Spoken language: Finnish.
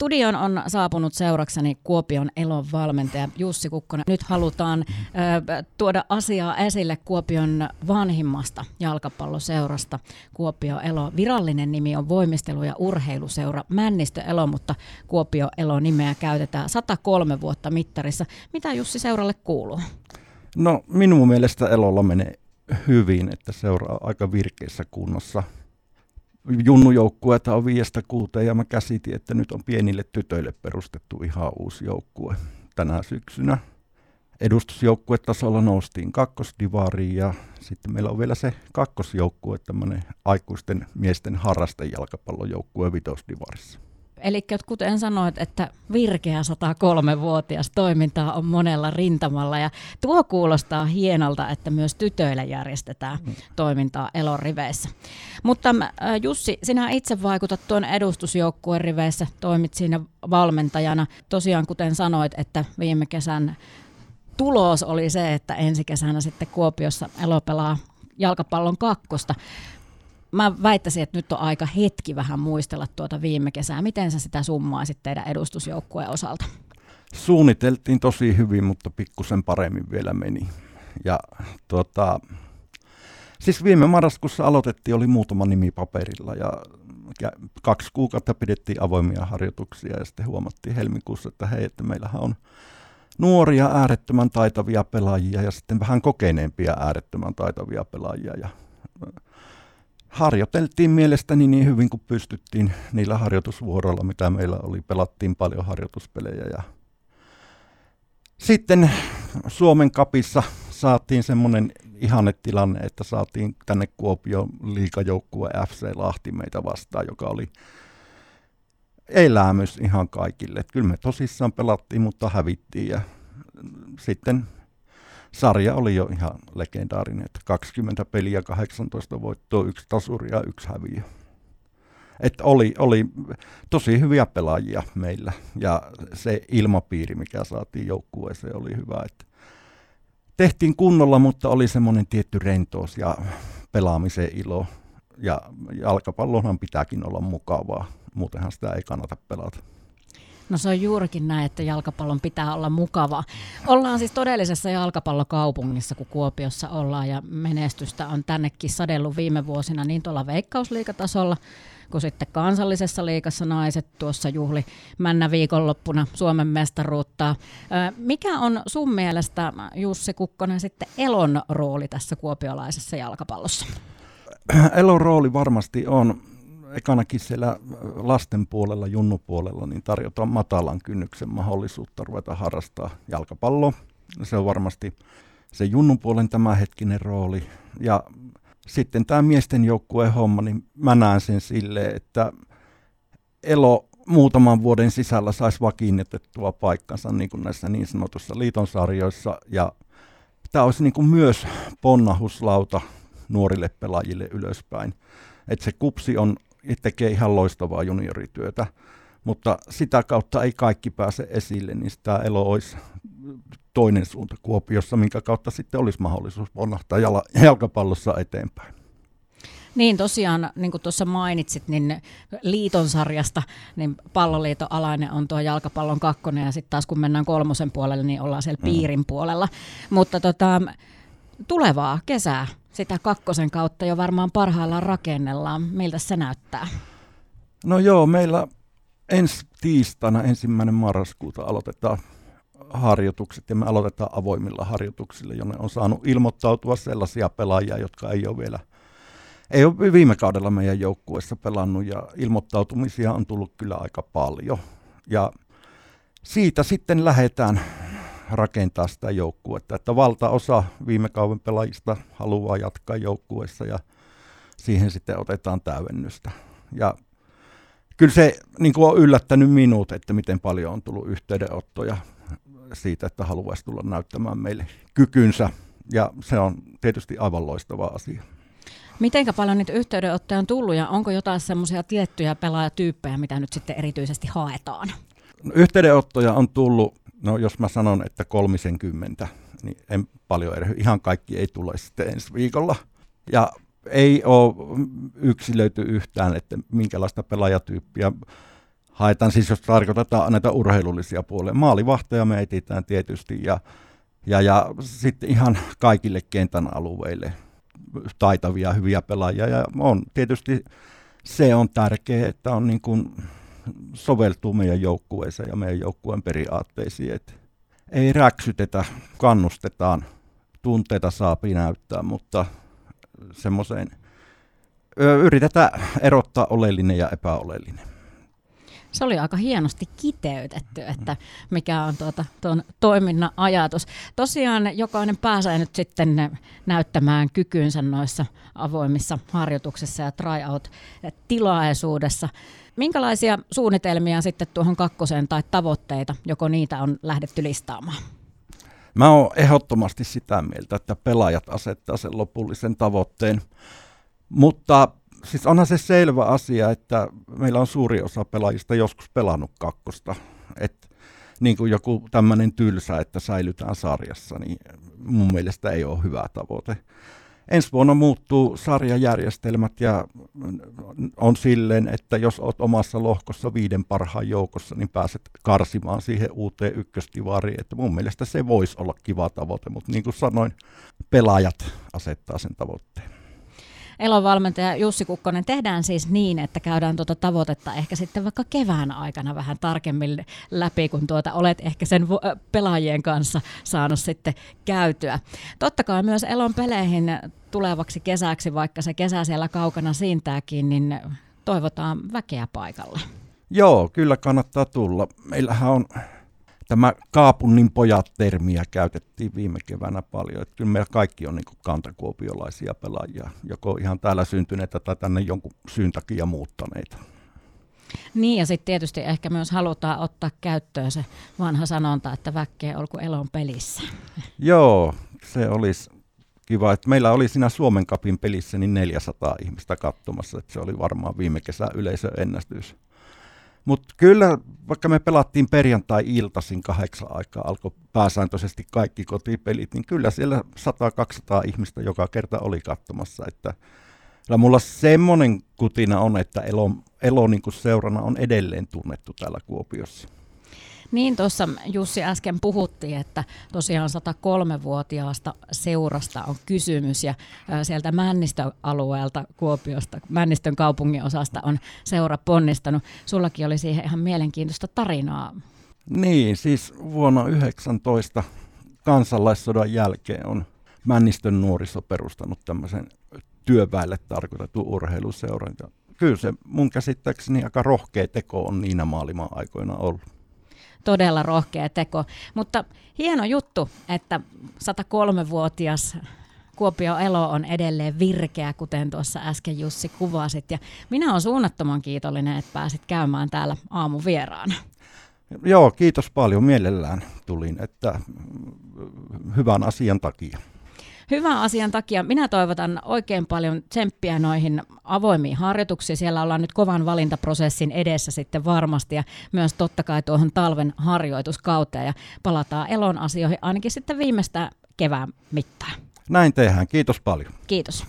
Studion on saapunut seurakseni Kuopion elon valmentaja Jussi Kukkonen. Nyt halutaan ö, tuoda asiaa esille Kuopion vanhimmasta jalkapalloseurasta. Kuopio Elo. Virallinen nimi on Voimistelu- ja urheiluseura Männistö Elo, mutta Kuopio Elo nimeä käytetään 103 vuotta mittarissa. Mitä Jussi seuralle kuuluu? No minun mielestä Elolla menee hyvin, että seuraa aika virkeässä kunnossa – junnujoukkueita on viiestä kuuteen ja mä käsitin, että nyt on pienille tytöille perustettu ihan uusi joukkue tänä syksynä. Edustusjoukkuetasolla noustiin kakkosdivariin ja sitten meillä on vielä se kakkosjoukkue, tämmöinen aikuisten miesten harrastejalkapallojoukkue vitosdivarissa. Eli kuten sanoit, että virkeä 103-vuotias toimintaa on monella rintamalla ja tuo kuulostaa hienolta, että myös tytöille järjestetään mm. toimintaa eloriveissä. Mutta äh, Jussi, sinä itse vaikutat tuon edustusjoukkueen riveissä, toimit siinä valmentajana. Tosiaan kuten sanoit, että viime kesän tulos oli se, että ensi kesänä sitten Kuopiossa elo pelaa jalkapallon kakkosta mä väittäisin, että nyt on aika hetki vähän muistella tuota viime kesää. Miten sä sitä summaisit teidän edustusjoukkueen osalta? Suunniteltiin tosi hyvin, mutta pikkusen paremmin vielä meni. Ja tuota, siis viime marraskuussa aloitettiin, oli muutama nimi paperilla ja kaksi kuukautta pidettiin avoimia harjoituksia ja sitten huomattiin helmikuussa, että hei, että meillähän on nuoria äärettömän taitavia pelaajia ja sitten vähän kokeneempia äärettömän taitavia pelaajia ja harjoiteltiin mielestäni niin hyvin kuin pystyttiin niillä harjoitusvuoroilla, mitä meillä oli. Pelattiin paljon harjoituspelejä ja sitten Suomen kapissa saatiin semmoinen ihanne tilanne, että saatiin tänne Kuopio liikajoukkue FC Lahti meitä vastaan, joka oli elämys ihan kaikille. Kyllä me tosissaan pelattiin, mutta hävittiin ja sitten sarja oli jo ihan legendaarinen, että 20 peliä, 18 voittoa, yksi tasuri ja yksi häviö. Että oli, oli tosi hyviä pelaajia meillä ja se ilmapiiri, mikä saatiin joukkueeseen, oli hyvä. Että tehtiin kunnolla, mutta oli semmoinen tietty rentous ja pelaamisen ilo. Ja jalkapallonhan pitääkin olla mukavaa, muutenhan sitä ei kannata pelata. No se on juurikin näin, että jalkapallon pitää olla mukava. Ollaan siis todellisessa jalkapallokaupungissa, kun Kuopiossa ollaan, ja menestystä on tännekin sadellut viime vuosina niin tuolla veikkausliikatasolla, kuin sitten kansallisessa liikassa naiset tuossa juhli männä viikonloppuna Suomen mestaruutta. Mikä on sun mielestä, Jussi Kukkonen, sitten Elon rooli tässä kuopiolaisessa jalkapallossa? Elon rooli varmasti on ekanakin siellä lasten puolella, junnupuolella, niin tarjotaan matalan kynnyksen mahdollisuutta ruveta harrastaa jalkapalloa. Se on varmasti se junnun puolen tämänhetkinen rooli. Ja sitten tämä miesten joukkueen homma, niin mä näen sen silleen, että elo muutaman vuoden sisällä saisi vakiinnetettua paikkansa niin kuin näissä niin sanotussa liitonsarjoissa. Ja tämä olisi niin kuin myös ponnahuslauta nuorille pelaajille ylöspäin. Että se kupsi on tekee ihan loistavaa juniorityötä, mutta sitä kautta ei kaikki pääse esille, niin sitä elo olisi toinen suunta Kuopiossa, minkä kautta sitten olisi mahdollisuus ponnahtaa jalkapallossa eteenpäin. Niin tosiaan, niin kuin tuossa mainitsit, niin liiton sarjasta, niin palloliiton alainen on tuo jalkapallon kakkonen ja sitten taas kun mennään kolmosen puolelle, niin ollaan siellä mm. piirin puolella. Mutta tota, tulevaa kesää sitä kakkosen kautta jo varmaan parhaillaan rakennellaan. Miltä se näyttää? No joo, meillä ensi tiistaina ensimmäinen marraskuuta aloitetaan harjoitukset ja me aloitetaan avoimilla harjoituksilla, jonne on saanut ilmoittautua sellaisia pelaajia, jotka ei ole vielä ei ole viime kaudella meidän joukkueessa pelannut ja ilmoittautumisia on tullut kyllä aika paljon. Ja siitä sitten lähdetään rakentaa sitä joukkuetta. Että valtaosa viime kauden pelaajista haluaa jatkaa joukkueessa ja siihen sitten otetaan täydennystä. Ja kyllä se niin kuin on yllättänyt minut, että miten paljon on tullut yhteydenottoja siitä, että haluaisi tulla näyttämään meille kykynsä. Ja se on tietysti aivan loistava asia. Mitenkä paljon niitä yhteydenottoja on tullut ja onko jotain semmoisia tiettyjä pelaajatyyppejä, mitä nyt sitten erityisesti haetaan? Yhteydenottoja on tullut No jos mä sanon, että kolmisenkymmentä, niin en paljon eri. Ihan kaikki ei tule sitten ensi viikolla. Ja ei ole yksilöity yhtään, että minkälaista pelaajatyyppiä haetaan, siis jos tarkoitetaan näitä urheilullisia puolia. Maalivahteja me etsitään tietysti ja, ja, ja sitten ihan kaikille kentän alueille taitavia, hyviä pelaajia. Ja on tietysti se on tärkeää, että on niin kuin soveltuu meidän joukkueeseen ja meidän joukkueen periaatteisiin. Että ei räksytetä, kannustetaan, tunteita saa näyttää, mutta semmoiseen yritetään erottaa oleellinen ja epäoleellinen. Se oli aika hienosti kiteytetty, että mikä on tuota, tuon toiminnan ajatus. Tosiaan jokainen pääsee nyt sitten näyttämään kykynsä noissa avoimissa harjoituksissa ja tryout-tilaisuudessa. Minkälaisia suunnitelmia sitten tuohon kakkoseen tai tavoitteita, joko niitä on lähdetty listaamaan? Mä oon ehdottomasti sitä mieltä, että pelaajat asettaa sen lopullisen tavoitteen. Mutta siis onhan se selvä asia, että meillä on suuri osa pelaajista joskus pelannut kakkosta. Et niin kuin joku tämmöinen tylsä, että säilytään sarjassa, niin mun mielestä ei ole hyvä tavoite. Ensi vuonna muuttuu sarjajärjestelmät ja on silleen, että jos olet omassa lohkossa viiden parhaan joukossa, niin pääset karsimaan siihen uuteen ykköstivariin. Että mun mielestä se voisi olla kiva tavoite, mutta niin kuin sanoin, pelaajat asettaa sen tavoitteen. Elon valmentaja Jussi Kukkonen, tehdään siis niin, että käydään tuota tavoitetta ehkä sitten vaikka kevään aikana vähän tarkemmin läpi, kun tuota olet ehkä sen pelaajien kanssa saanut sitten käytyä. Totta kai myös Elon peleihin tulevaksi kesäksi, vaikka se kesä siellä kaukana siintääkin, niin toivotaan väkeä paikalle. Joo, kyllä kannattaa tulla. Meillähän on tämä kaapunnin pojat-termiä käytettiin viime keväänä paljon. Että kyllä meillä kaikki on niin kantakuopiolaisia pelaajia, joko ihan täällä syntyneitä tai tänne jonkun syyn takia muuttaneita. Niin ja sitten tietysti ehkä myös halutaan ottaa käyttöön se vanha sanonta, että väkkeä olku elon pelissä. Joo, se olisi kiva. Että meillä oli siinä Suomen kapin pelissä niin 400 ihmistä katsomassa, että se oli varmaan viime kesä yleisöennästys. Mutta kyllä, vaikka me pelattiin perjantai-iltaisin kahdeksan aikaa, alkoi pääsääntöisesti kaikki kotipelit, niin kyllä siellä 100-200 ihmistä joka kerta oli katsomassa. Että kyllä mulla semmoinen kutina on, että Elo, Elo niin seurana on edelleen tunnettu täällä Kuopiossa. Niin tuossa Jussi äsken puhuttiin, että tosiaan 103-vuotiaasta seurasta on kysymys ja sieltä Männistön alueelta Kuopiosta, Männistön kaupungin osasta on seura ponnistanut. Sullakin oli siihen ihan mielenkiintoista tarinaa. Niin, siis vuonna 19 kansalaissodan jälkeen on Männistön nuoriso perustanut tämmöisen työväelle tarkoitetun urheiluseuran. Kyllä se mun käsittääkseni aika rohkea teko on niinä maailman aikoina ollut todella rohkea teko. Mutta hieno juttu, että 103-vuotias Kuopio Elo on edelleen virkeä, kuten tuossa äsken Jussi kuvasit. Ja minä olen suunnattoman kiitollinen, että pääsit käymään täällä aamuvieraana. Joo, kiitos paljon. Mielellään tulin, että hyvän asian takia hyvän asian takia minä toivotan oikein paljon tsemppiä noihin avoimiin harjoituksiin. Siellä ollaan nyt kovan valintaprosessin edessä sitten varmasti ja myös totta kai tuohon talven harjoituskauteen ja palataan elon asioihin ainakin sitten viimeistä kevään mittaan. Näin tehdään. Kiitos paljon. Kiitos.